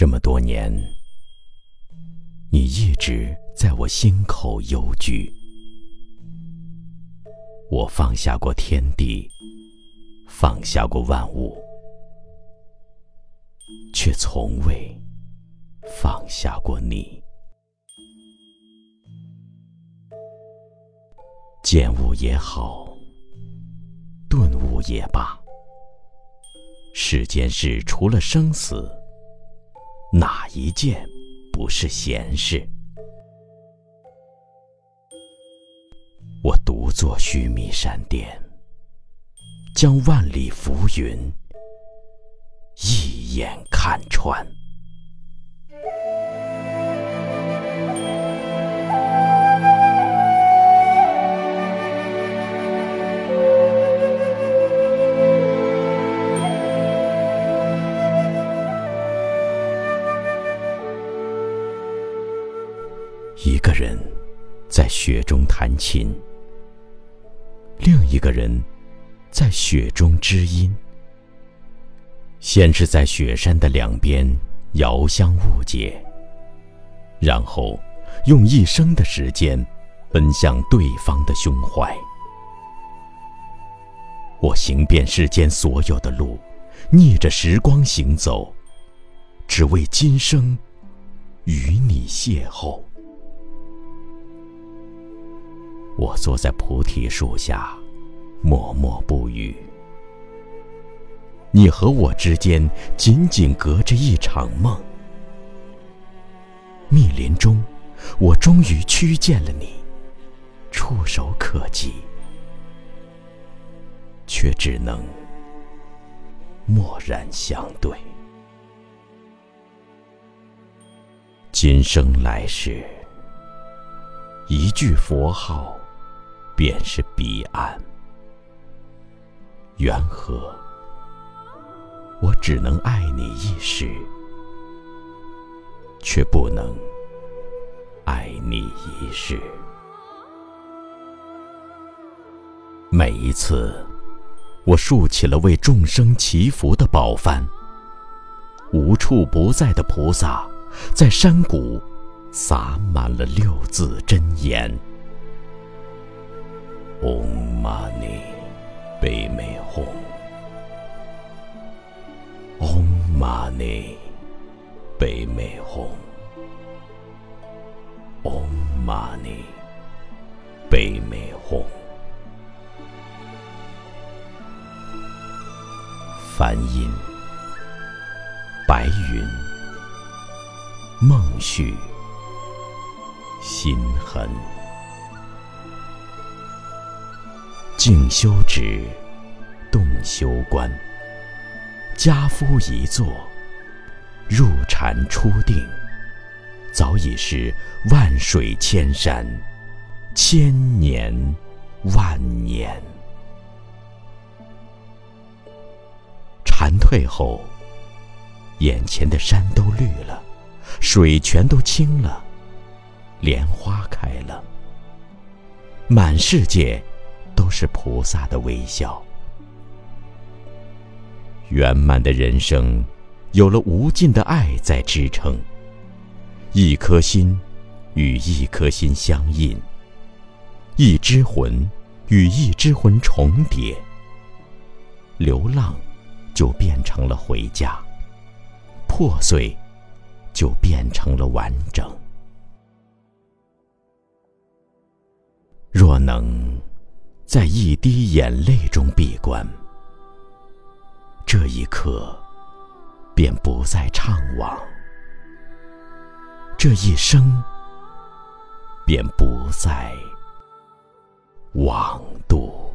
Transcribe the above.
这么多年，你一直在我心口幽居。我放下过天地，放下过万物，却从未放下过你。见物也好，顿悟也罢，世间事除了生死。哪一件不是闲事？我独坐须弥山巅，将万里浮云一眼看穿。一个人在雪中弹琴，另一个人在雪中知音。先是在雪山的两边遥相误解，然后用一生的时间奔向对方的胸怀。我行遍世间所有的路，逆着时光行走，只为今生与你邂逅。我坐在菩提树下，默默不语。你和我之间仅仅隔着一场梦。密林中，我终于趋见了你，触手可及，却只能默然相对。今生来世，一句佛号。便是彼岸，缘何我只能爱你一时，却不能爱你一世？每一次，我竖起了为众生祈福的宝幡，无处不在的菩萨，在山谷洒满了六字真言。嗡嘛呢贝美吽嗡嘛呢贝美吽嗡嘛呢贝美吽梵音白云梦续心痕静修止，动修观。家夫一坐，入禅初定，早已是万水千山，千年万年。禅退后，眼前的山都绿了，水全都清了，莲花开了，满世界。是菩萨的微笑。圆满的人生，有了无尽的爱在支撑。一颗心与一颗心相印，一只魂与一只魂重叠。流浪就变成了回家，破碎就变成了完整。若能。在一滴眼泪中闭关，这一刻便不再怅惘，这一生便不再枉度。